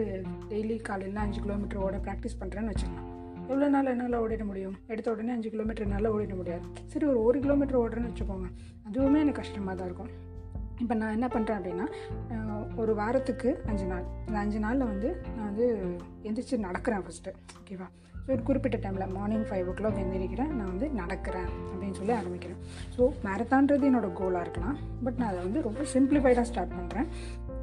டெய்லி காலையில் அஞ்சு கிலோமீட்டர் ஓட ப்ராக்டிஸ் பண்ணுறேன்னு வச்சுக்கலாம் எவ்வளோ நாள் என்னால் ஓடிட முடியும்? எடுத்த உடனே அஞ்சு கிலோமீட்டர் என்னால் ஓடிட முடியாது. சரி ஒரு ஒரு கிலோமீட்டர் ஓடுறேன்னு வச்சுக்கோங்க. அதுவுமே எனக்கு கஷ்டமாக தான் இருக்கும். இப்போ நான் என்ன பண்ணுறேன் அப்படின்னா ஒரு வாரத்துக்கு அஞ்சு நாள். இந்த அஞ்சு நாளில் வந்து நான் வந்து எந்திரிச்சு நடக்கிறேன் ஃபஸ்ட்டு ஓகேவா ஸோ ஒரு குறிப்பிட்ட டைமில் மார்னிங் ஃபைவ் ஓ கிளாக் எந்திரிக்கிறேன். நான் வந்து நடக்கிறேன் அப்படின்னு சொல்லி ஆரம்பிக்கிறேன். ஸோ மேரத்தான்றது என்னோடய கோலாக இருக்கலாம். பட் நான் அதை வந்து ரொம்ப சிம்பிளிஃபைடாக ஸ்டார்ட் பண்ணுறேன்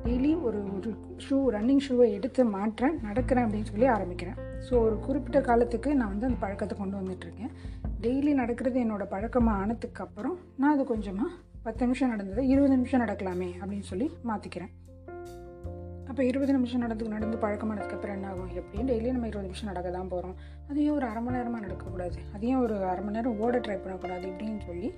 டெய்லி ஒரு ஒரு ஷூ ரன்னிங் ஷூவை எடுத்து மாற்றேன் நடக்கிறேன் அப்படின்னு சொல்லி ஆரம்பிக்கிறேன். ஸோ ஒரு குறிப்பிட்ட காலத்துக்கு நான் வந்து அந்த பழக்கத்தை கொண்டு வந்துட்டுருக்கேன். டெய்லி நடக்கிறது என்னோடய பழக்கமாக ஆனதுக்கப்புறம் நான் அது கொஞ்சமாக பத்து நிமிஷம் நடந்தது இருபது நிமிஷம் நடக்கலாமே அப்படின்னு சொல்லி மாற்றிக்கிறேன் அப்போ இருபது நிமிஷம் நடந்து நடந்து பழக்கமானதுக்கப்புறம் என்ன ஆகும்? எப்படியும் டெய்லி நம்ம இருபது நிமிஷம் நடக்க தான் போகிறோம் அதையும் ஒரு அரை மணி நேரமாக நடக்கக்கூடாது. அதையும் ஒரு அரை மணி நேரம் ஓட ட்ரை பண்ணக்கூடாது இப்படின்னு சொல்லி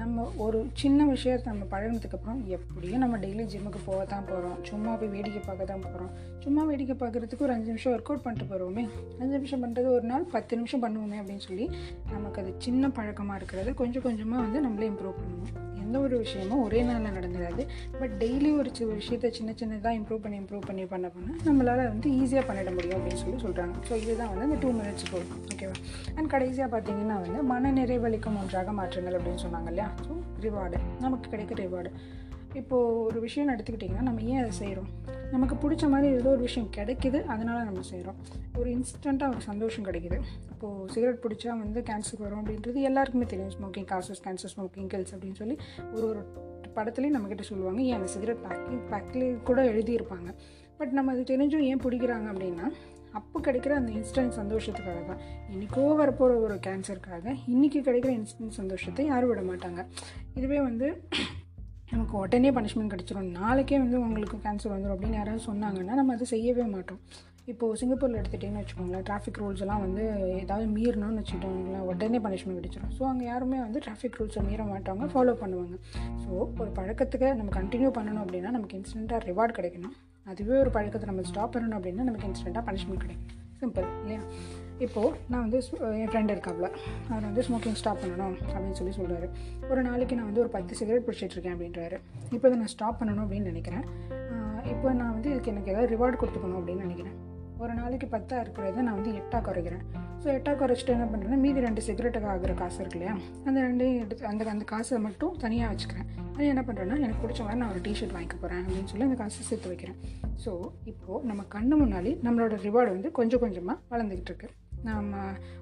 நம்ம ஒரு சின்ன விஷயத்தை நம்ம பழகினதுக்கப்புறம் எப்படியும் நம்ம டெய்லி ஜிம்முக்கு போக தான் போகிறோம் சும்மா போய் வேடிக்கை பார்க்க தான் போகிறோம் சும்மா வேடிக்கை பார்க்குறதுக்கு ஒரு அஞ்சு நிமிஷம் ஒர்க் அவுட் பண்ணிட்டு போகிறோமே அஞ்சு நிமிஷம் பண்ணுறது ஒரு நாள் பத்து நிமிஷம் பண்ணுவோமே அப்படின்னு சொல்லி நமக்கு அது சின்ன பழக்கமாக இருக்கிறது. கொஞ்சம் கொஞ்சமாக வந்து நம்மளே இம்ப்ரூவ் பண்ணுவோம். எந்த ஒரு விஷயமும் ஒரே நாளில் நடந்துடாது பட் டெய்லி ஒரு விஷயத்தை சின்ன சின்னதாக இம்ப்ரூவ் பண்ணி இம்ப்ரூவ் பண்ணி பண்ண பண்ண நம்மளால் வந்து ஈஸியாக பண்ணிட முடியும் அப்படின்னு சொல்லி சொல்கிறாங்க ஸோ இதுதான் வந்து அந்த டூ மினிட்ஸ் கோல் ஓகேவா அண்ட் கடைசியாக பார்த்தீங்கன்னா வந்து மன நிறைவளிக்கும் ஒன்றாக மாற்றுங்கள் அப்படின்னு சொன்னாங்க இல்லையா? ஸோ ரிவார்டு நமக்கு கிடைக்கிற ரிவார்டு இப்போது ஒரு விஷயம் எடுத்துக்கிட்டிங்கன்னா நம்ம ஏன் அதை செய்கிறோம் நமக்கு பிடிச்ச மாதிரி ஏதோ ஒரு விஷயம் கிடைக்கிது அதனால் நம்ம செய்கிறோம் ஒரு இன்ஸ்டண்ட்டாக ஒரு சந்தோஷம் கிடைக்கிது. இப்போது சிகரெட் பிடிச்சா வந்து கேன்சர் வரும் அப்படின்றது எல்லாருக்குமே தெரியும். Smoking causes cancer smoking kills அப்படின்னு சொல்லி ஒரு ஒரு படத்துலேயும் நம்மக்கிட்ட சொல்லுவாங்க. ஏன் அந்த சிகரெட் பேக்கிங் பேக்லேயே கூட எழுதியிருப்பாங்க. பட் நம்ம அது தெரிஞ்சும் ஏன் பிடிக்கிறாங்க அப்படின்னா அப்போ கிடைக்கிற அந்த இன்ஸ்டன்ட் சந்தோஷத்துக்காக தான். இன்றைக்கோ வரப்போகிற ஒரு கேன்சருக்காக இன்றைக்கி கிடைக்கிற இன்ஸ்டன்ட் சந்தோஷத்தை யாரும் விட மாட்டாங்க. இதுவே வந்து நமக்கு உடனே பனிஷ்மெண்ட் கிடச்சிரும். நாளைக்கே வந்து உங்களுக்கு கேன்சர் வந்துடும் அப்படின்னு யாராவது சொன்னாங்கன்னா நம்ம அதை செய்யவே மாட்டோம். இப்போது சிங்கப்பூரில் எடுத்துகிட்டிங்கன்னு வச்சுக்கோங்களேன் டிராஃபிக் ரூல்ஸ் எல்லாம் வந்து ஏதாவது மீறணும்னு வச்சுக்கிட்டோங்களேன் உடனே பனிஷ்மெண்ட் கிடைச்சிடும் ஸோ அங்கே யாருமே வந்து டிராஃபிக் ரூல்ஸை மீற மாட்டாங்க ஃபாலோ பண்ணுவாங்க. ஸோ ஒரு பழக்கத்துக்கு நம்ம கண்டினியூ பண்ணணும் அப்படின்னா நமக்கு இன்ஸ்டண்ட்டாக ரிவார்ட் கிடைக்கணும். அதுவே ஒரு பழக்கத்தை நம்ம ஸ்டாப் பண்ணணும் அப்படின்னா நமக்கு இன்ஸ்டண்ட்டாக பனிஷ்மெண்ட் கிடைக்கும். சிம்பிள் இல்லையா? இப்போது நான் வந்து என் ஃப்ரெண்ட் இருக்காப்ல. அவர் வந்து ஸ்மோக்கிங் ஸ்டாப் பண்ணணும் அப்படின்னு சொல்லி சொல்கிறாரு ஒரு நாளைக்கு நான் வந்து ஒரு பத்து சிகரெட் பிடிச்சிட்ருக்கேன் அப்படின்றாரு. இப்போ இதை நான் ஸ்டாப் பண்ணணும் அப்படின்னு நினைக்கிறேன். இப்போ நான் வந்து இதுக்கு எனக்கு ஏதாவது ரிவார்டு கொடுத்துக்கணும் அப்படின்னு நினைக்கிறேன். ஒரு நாளைக்கு பத்தாக இருக்கிறத நான் வந்து எட்டாக குறைக்கிறேன். ஸோ எட்டாக குறைச்சிட்டு என்ன பண்ணுறேன்னா மீதி ரெண்டு சிகரெட்டுக்கு ஆகிற காசு இருக்கு இல்லையா? அந்த ரெண்டையும் எடுத்து அந்த அந்த காசை மட்டும் தனியாக வச்சுக்கிறேன். அது என்ன பண்ணுறேன்னா எனக்கு பிடிச்ச மாதிரி நான் ஒரு டிஷர்ட் வாங்கிக்க போகிறேன் அப்படின்னு சொல்லி அந்த காசை சேர்த்து வைக்கிறேன். ஸோ இப்போது நம்ம கண்ணு முன்னாடி நம்மளோட ரிவார்டு வந்து கொஞ்சம் கொஞ்சமாக வளர்ந்துக்கிட்டு இருக்கு. நம்ம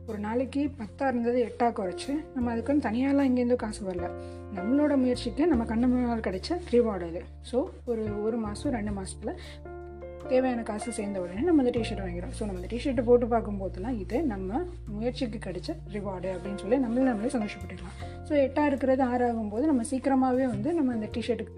ஒரு நாளைக்கு பத்தாக இருந்தது எட்டாக குறைச்சி நம்ம அதுக்குன்னு தனியாகலாம் இங்கேருந்து காசு வரல. நம்மளோட முயற்சிக்கு நம்ம கண்ணு முன்னால் கிடைச்ச ரிவார்டு அது. ஸோ ஒரு ஒரு மாதம் ரெண்டு மாதத்தில் தேவையான காசு சேர்ந்த உடனே நம்ம அந்த டிஷர்ட் வாங்கிறோம் ஸோ நம்ம அந்த டிஷர்ட்டை போட்டு பார்க்கும்போதெல்லாம் இது நம்ம முயற்சிக்கு கிடைச்ச ரிவார்டு அப்படின்னு சொல்லி நம்மளே நம்மளே சந்தோஷப்பட்டுக்கலாம். ஸோ எட்டாக இருக்கிறது ஆறாகும் போது நம்ம சீக்கிரமாகவே வந்து நம்ம அந்த டிஷர்ட்டுக்கு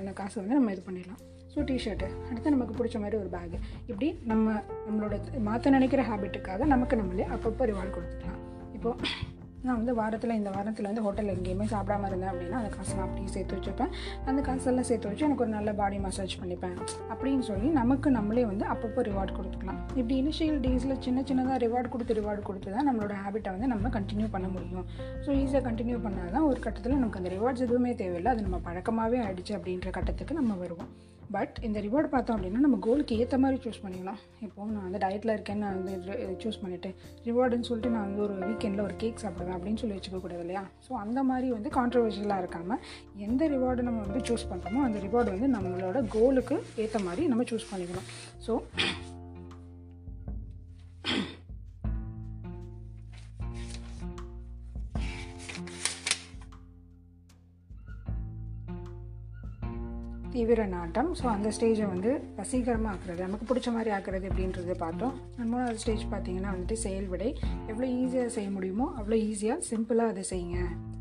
அந்த காசை வந்து நம்ம இது பண்ணிடலாம். ஸோ டிஷர்ட்டு அடுத்து நமக்கு பிடிச்ச மாதிரி ஒரு பேகு இப்படி நம்ம நம்மளோட மாற்ற நினைக்கிற ஹேபிட்டுக்காக நமக்கு நம்மளே அப்பப்போ ரிவார்டு கொடுத்துக்கலாம். இப்போது நான் வந்து வாரத்தில் இந்த வாரத்தில் வந்து ஹோட்டலில் எங்கேயுமே சாப்பிடாம இருந்தேன் அப்படின்னா அந்த காசு நான் அப்படியே சேர்த்து வச்சுப்பேன் அந்த காசெல்லாம் சேர்த்து வச்சு எனக்கு ஒரு நல்ல பாடி மசாஜ் பண்ணிப்பேன். அப்படின்னு சொல்லி நமக்கு நம்மளே வந்து அப்பப்போ ரிவார்டு கொடுத்துக்கலாம். இப்படி இனிஷியல் டேஸில் சின்ன சின்னதாக ரிவார்டு கொடுத்து ரிவார்டு கொடுத்து தான் நம்மளோட ஹேபிட்டை வந்து நம்ம கண்டினியூ பண்ண முடியும். ஸோ ஈஸியாக கண்டினியூ பண்ணால் தான் ஒரு கட்டத்தில் நமக்கு அந்த ரிவார்ட்ஸ் எதுவுமே தேவையில்லை. அது நம்ம பழக்கமாகவே ஆயிடுச்சு அப்படின்ற கட்டத்துக்கு நம்ம வருவோம். பட் இந்த ரிவார்டு பார்த்தோம் அப்படின்னா நம்ம கோலுக்கு ஏற்ற மாதிரி சூஸ் பண்ணிக்கலாம். இப்போது நான் வந்து டயட்டில் இருக்கேன்னு நான் வந்து சூஸ் பண்ணிவிட்டு ரிவார்டுன்னு சொல்லிட்டு நான் வந்து ஒரு வீக்கெண்டில் ஒரு கேக் சாப்பிடுவேன் அப்படின்னு சொல்லி வச்சுக்க கூடாது இல்லையா? ஸோ அந்த மாதிரி வந்து கான்ட்ரவர்ஷியலாக இருக்காமல் எந்த ரிவார்டு நம்ம வந்து சூஸ் பண்ணுறோமோ அந்த ரிவார்டு வந்து நம்மளோட கோலுக்கு ஏற்ற மாதிரி நம்ம சூஸ் பண்ணிக்கணும். ஸோ தீவிர நாட்டம் ஸோ அந்த ஸ்டேஜை வந்து வசீகரமாக ஆக்குறது நமக்கு பிடிச்ச மாதிரி ஆக்குறது அப்படின்றத பார்த்தோம். மூணாவது ஸ்டேஜ் பார்த்தீங்கன்னா வந்துட்டு செயல் விடை எவ்வளோ ஈஸியாக செய்ய முடியுமோ அவ்வளோ ஈஸியாக சிம்பிளாக அதை செய்யுங்க.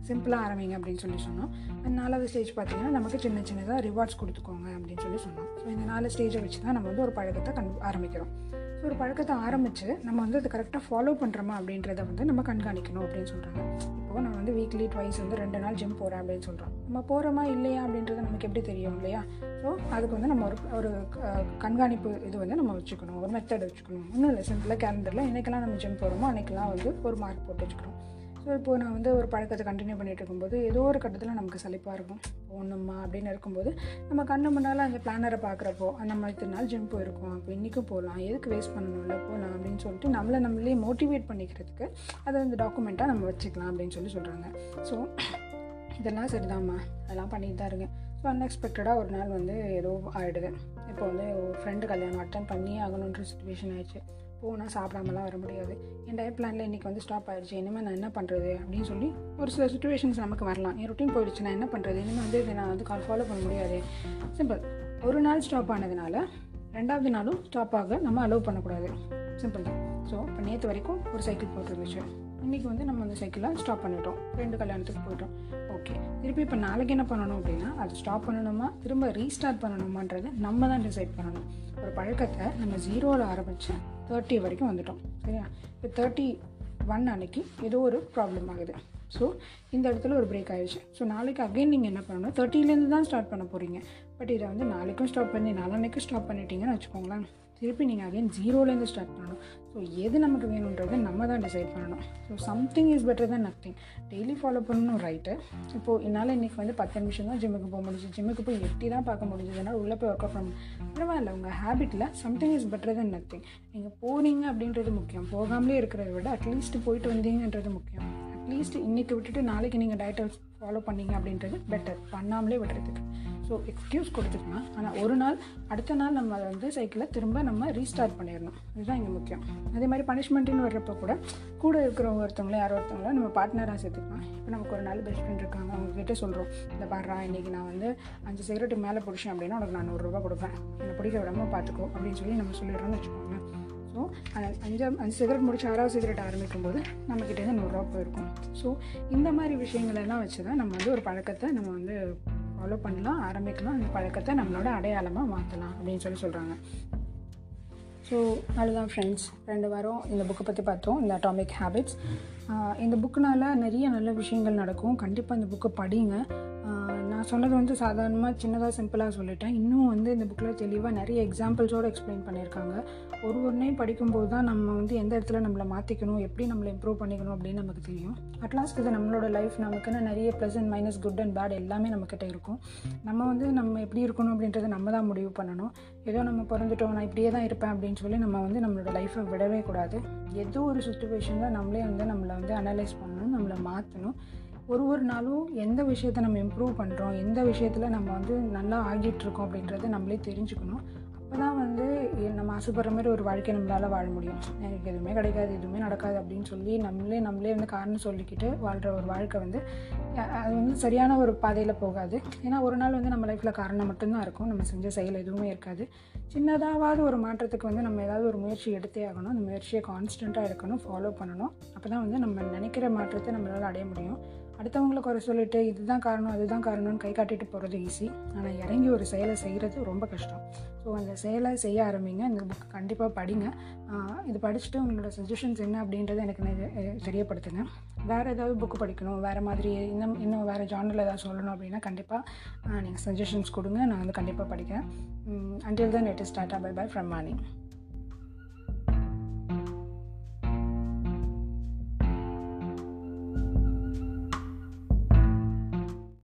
சிம்பிளாக ஆரம்பிங்க அப்படின்னு சொல்லி சொன்னோம். நாலாவது ஸ்டேஜ் பார்த்தீங்கன்னா நமக்கு சின்ன சின்னதாக ரிவார்ட்ஸ் கொடுத்துக்கோங்க அப்படின்னு சொல்லி சொன்னோம். ஸோ இந்த நாலு ஸ்டேஜை வச்சு தான் நம்ம வந்து ஒரு பழக்கத்தை கண் ஆரம்பிக்கிறோம். ஸோ ஒரு பழக்கத்தை ஆரம்பித்து நம்ம வந்து அதை கரெக்டாக ஃபாலோ பண்ணுறோமா அப்படின்றத வந்து நம்ம கண்காணிக்கணும் அப்படின்னு சொல்கிறாங்க இப்போது நான் வந்து வீக்லி ட்வைஸ் வந்து ரெண்டு நாள் ஜிம் போகிறேன் அப்படின்னு சொல்கிறோம் நம்ம போகிறோமா இல்லையா அப்படின்றது நமக்கு எப்படி தெரியும் இல்லையா? ஸோ அதுக்கு வந்து நம்ம ஒரு ஒரு க- கண்காணிப்பு இது வந்து நம்ம வச்சுக்கணும். ஒரு மெத்தட் வச்சுக்கணும். ஒன்றும் இல்லை. சிம்பிளாக கேலண்டரில் இன்றைக்கெல்லாம் நம்ம ஜிம் போகிறோமோ அன்றைக்கெல்லாம் வந்து ஒரு மார்க் போட்டு வச்சுக்கணும். ஸோ இப்போ நான் வந்து ஒரு பழக்கத்தை கண்டினியூ பண்ணிகிட்டு இருக்கும்போது ஏதோ ஒரு கட்டத்தில் நமக்கு சலிப்பாக இருக்கும். போகணுமா அப்படின்னு இருக்கும்போது நம்ம கண்ணு முன்னால் அந்த பிளானரை பார்க்குறப்போ நம்ம இத்தனை நாள் ஜிம் போயிருக்கோம் அப்போ இன்றைக்கும் போகலாம் எதுக்கு வேஸ்ட் பண்ணணும்ல போகலாம் அப்படின்னு சொல்லிட்டு நம்மளை நம்மளே மோட்டிவேட் பண்ணிக்கிறதுக்கு அதை அந்த டாக்குமெண்ட்டாக நம்ம வச்சுக்கலாம் அப்படின்னு சொல்லி சொல்கிறாங்க ஸோ இதெல்லாம் சரிதாம்மா. அதெல்லாம் பண்ணிட்டு தான் இருக்கேன். ஸோ அன்எக்ஸ்பெக்டடாக ஒரு நாள் வந்து ஏதோ ஆகிடுது இப்போ வந்து ஒரு ஃப்ரெண்டு கல்யாணம் அட்டன் பண்ணியே ஆகணுன்ற சுச்சுவேஷன் ஆயிடுச்சு. போனால் சாப்பிடாமலாம் வர முடியாது. என் டயட் பிளானில் இன்றைக்கி வந்து ஸ்டாப் ஆகிடுச்சு இனிமேல் நான் என்ன பண்ணுறது அப்படின்னு சொல்லி ஒரு சில சுச்சுவேஷன்ஸ் நமக்கு வரலாம். என் ரொட்டீன் போயிடுச்சு நான் என்ன பண்ணுறது இனிமேல் வந்து இதை நான் வந்து கால் ஃபாலோ பண்ண முடியாது. சிம்பிள் ஒரு நாள் ஸ்டாப் ஆனதுனால ரெண்டாவது நாளும் ஸ்டாப் ஆக நம்ம அலோவ் பண்ணக்கூடாது. சிம்பிள் தான். ஸோ இப்போ நேற்று வரைக்கும் ஒரு சைக்கிள் போட்டுருந்துச்சு இன்றைக்கி வந்து நம்ம அந்த சைக்கிளை ஸ்டாப் பண்ணிட்டோம். ரெண்டு கல்யாணத்துக்கு போயிட்டோம். ஓகே திருப்பி இப்போ நாளைக்கு என்ன பண்ணணும் அப்படின்னா அது ஸ்டாப் பண்ணணுமா? திரும்ப ரீஸ்டார்ட் பண்ணணுமான்றதை நம்ம தான் டிசைட் பண்ணணும். ஒரு பழக்கத்தை நம்ம ஜீரோவில் ஆரம்பித்து தேர்ட்டி வரைக்கும் வந்துட்டோம் சரியா? இப்போ தேர்ட்டி ஒன் அன்னைக்கு ஏதோ ஒரு ப்ராப்ளம் ஆகுது. ஸோ இந்த இடத்துல ஒரு பிரேக் ஆகிடுச்சு ஸோ நாளைக்கு அகைன் நீங்கள் என்ன பண்ணணும்? தேர்ட்டிலேருந்து தான் ஸ்டார்ட் பண்ண போகிறீங்க பட் இதை வந்து நாளைக்கும் ஸ்டாப் பண்ணி நாளான்னைக்கும் ஸ்டாப் பண்ணிட்டீங்கன்னு வச்சுக்கோங்களேன். திருப்பி நீங்கள் அகைன் ஜீரோலேருந்து ஸ்டார்ட் பண்ணணும். ஸோ எது நமக்கு வேணுன்றதை நம்ம தான் டிசைட் பண்ணணும். So something is better than nothing daily follow பண்ணணும் ரைட்டு இப்போது என்னால் இன்றைக்கி வந்து பத்து நிமிஷம் தான் ஜிம்முக்கு போக முடிஞ்சு ஜிம்முக்கு போய் எட்டி தான் பார்க்க முடிஞ்சதுனால உள்ளே போய் ஒர்க் அவுட் பண்ண பரவாயில்ல உங்கள் ஹேபிட்டில் something is better than nothing நீங்கள் போனீங்க அப்படின்றது முக்கியம். போகாமலே இருக்கிறத விட அட்லீஸ்ட் போயிட்டு வந்தீங்கன்றது முக்கியம். அட்லீஸ்ட் இன்றைக்கி விட்டுட்டு நாளைக்கு நீங்கள் டயட்டை ஃபாலோ பண்ணீங்க அப்படின்றது பெட்டர் பண்ணாமலே விடுறதுக்கு. ஸோ எக்ஸ்கியூஸ் கொடுத்துக்கலாம். ஆனால் ஒரு நாள் அடுத்த நாள் நம்ம அதை வந்து சைக்கிளை திரும்ப நம்ம ரீஸ்டார்ட் பண்ணிடணும். இதுதான் இங்கே முக்கியம். அதே மாதிரி பனிஷ்மெண்ட்டுன்னு வர்றப்போ கூட கூட இருக்கிறவங்க ஒருத்தவங்களே யாரோ ஒருத்தவங்கள நம்ம பார்ட்னராக சேர்த்துக்கலாம். இப்போ நமக்கு ஒரு நாள் பெஸ்ட் ஃப்ரெண்ட் இருக்காங்க. அவங்ககிட்ட சொல்கிறோம் இந்த பாடுறா இன்றைக்கி நான் வந்து அஞ்சு சிகரெட்டு மேலே பிடிச்சேன் அப்படின்னா உனக்கு நான் நூறுரூவா கொடுப்பேன். என்னை பிடிக்க விடாமல் பார்த்துக்கோ அப்படின்னு சொல்லி நம்ம சொல்லிடுறோம்னு வச்சுக்கோங்க. ஸோ அஞ்சு அஞ்சு சிகரெட் முடிச்சு ஆறாவது சிகரெட் ஆரம்பிக்கும் போது நம்மக்கிட்டேருந்து நூறுரூவா போயிருக்கும். ஸோ இந்த மாதிரி விஷயங்கள் எல்லாம் வச்சு தான் நம்ம வந்து ஒரு பழக்கத்தை நம்ம வந்து ஃபாலோ பண்ணலாம் ஆரம்பிக்கலாம். அந்த பழக்கத்தை நம்மளோட அடையாளமாக மாற்றலாம் அப்படின்னு சொல்லி சொல்கிறாங்க ஸோ அதுதான் ஃப்ரெண்ட்ஸ் ரெண்டு வாரம் இந்த புக்கை பற்றி பார்த்தோம் இந்த அட்டாமிக் ஹேபிட்ஸ் இந்த புக்குனால நிறைய நல்ல விஷயங்கள் நடக்கும். கண்டிப்பாக இந்த புக்கை படிங்க. நான் சொன்னது வந்து சாதாரணமாக சின்னதாக சிம்பிளாக சொல்லிட்டேன். இன்னும் வந்து இந்த புக்கில் தெளிவாக நிறைய எக்ஸாம்பிள்ஸோடு எக்ஸ்பிளைன் பண்ணியிருக்காங்க. ஒரு ஒன்றையும் படிக்கும்போது தான் நம்ம வந்து எந்த இடத்துல நம்மளை மாற்றிக்கணும் எப்படி நம்மளை இம்ப்ரூவ் பண்ணிக்கணும் அப்படின்னு நமக்கு தெரியும். அட்லாஸ்ட் இது நம்மளோட லைஃப் நமக்குன்னு நிறைய plus and minus good and bad எல்லாமே நம்மக்கிட்ட இருக்கும். நம்ம வந்து நம்ம எப்படி இருக்கணும் அப்படின்றத நம்ம தான் முடிவு பண்ணணும். ஏதோ நம்ம பிறந்துட்டோம் நான் இப்படியே தான் இருப்பேன் அப்படின்னு சொல்லி நம்ம வந்து நம்மளோட லைஃப்பை விடவே கூடாது. ஏதோ ஒரு சுச்சுவேஷனில் நம்மளே வந்து நம்மளை வந்து அனலைஸ் பண்ணணும் நம்மளை மாற்றணும் ஒரு ஒரு நாளும் எந்த விஷயத்தை நம்ம இம்ப்ரூவ் பண்ணுறோம் எந்த விஷயத்தில் நம்ம வந்து நல்லா ஆகிட்டு இருக்கோம் அப்படின்றத நம்மளே தெரிஞ்சுக்கணும். அப்போ தான் வந்து நம்ம ஆசைப்படுற மாதிரி ஒரு வாழ்க்கை நம்மளால் வாழ முடியும். எனக்கு எதுவுமே கிடைக்காது எதுவுமே நடக்காது அப்படின்னு சொல்லி நம்மளே நம்மளே வந்து காரணம் சொல்லிக்கிட்டு வாழ்கிற ஒரு வாழ்க்கை வந்து அது வந்து சரியான ஒரு பாதையில் போகாது. ஏன்னா ஒரு நாள் வந்து நம்ம லைஃப்பில் காரணம் மட்டும்தான் இருக்கும். நம்ம செஞ்ச செயல் எதுவுமே இருக்காது. சின்னதாவது ஒரு மாற்றத்துக்கு வந்து நம்ம ஏதாவது ஒரு முயற்சி எடுத்தே ஆகணும். அந்த முயற்சியை கான்ஸ்டண்ட்டாக எடுக்கணும் ஃபாலோ பண்ணணும். அப்போ தான் வந்து நம்ம நினைக்கிற மாற்றத்தை நம்மளால் அடைய முடியும். அடுத்தவங்களை குறை சொல்லிட்டு இதுதான் காரணம் அதுதான் காரணம்னு கை காட்டிட்டு போகிறது ஈஸி ஆனால் இறங்கி ஒரு செயலை செய்கிறது ரொம்ப கஷ்டம். ஸோ அந்த செயலை செய்ய ஆரம்பிங்க. இந்த புக் கண்டிப்பாக படிங்க. இது படிச்சுட்டு உங்களோட சஜஷன்ஸ் என்ன அப்படின்றத எனக்கு தெரியப்படுத்துங்க. வேறு ஏதாவது புக்கு படிக்கணும் வேறு மாதிரி இன்னும் இன்னும் வேறு ஜானரில் ஏதாவது சொல்லணும் அப்படின்னா கண்டிப்பாக நீங்கள் சஜஷன்ஸ் கொடுங்க. நான் வந்து கண்டிப்பாக படிக்கிறேன். அண்டில் தான் net start bye bye from morning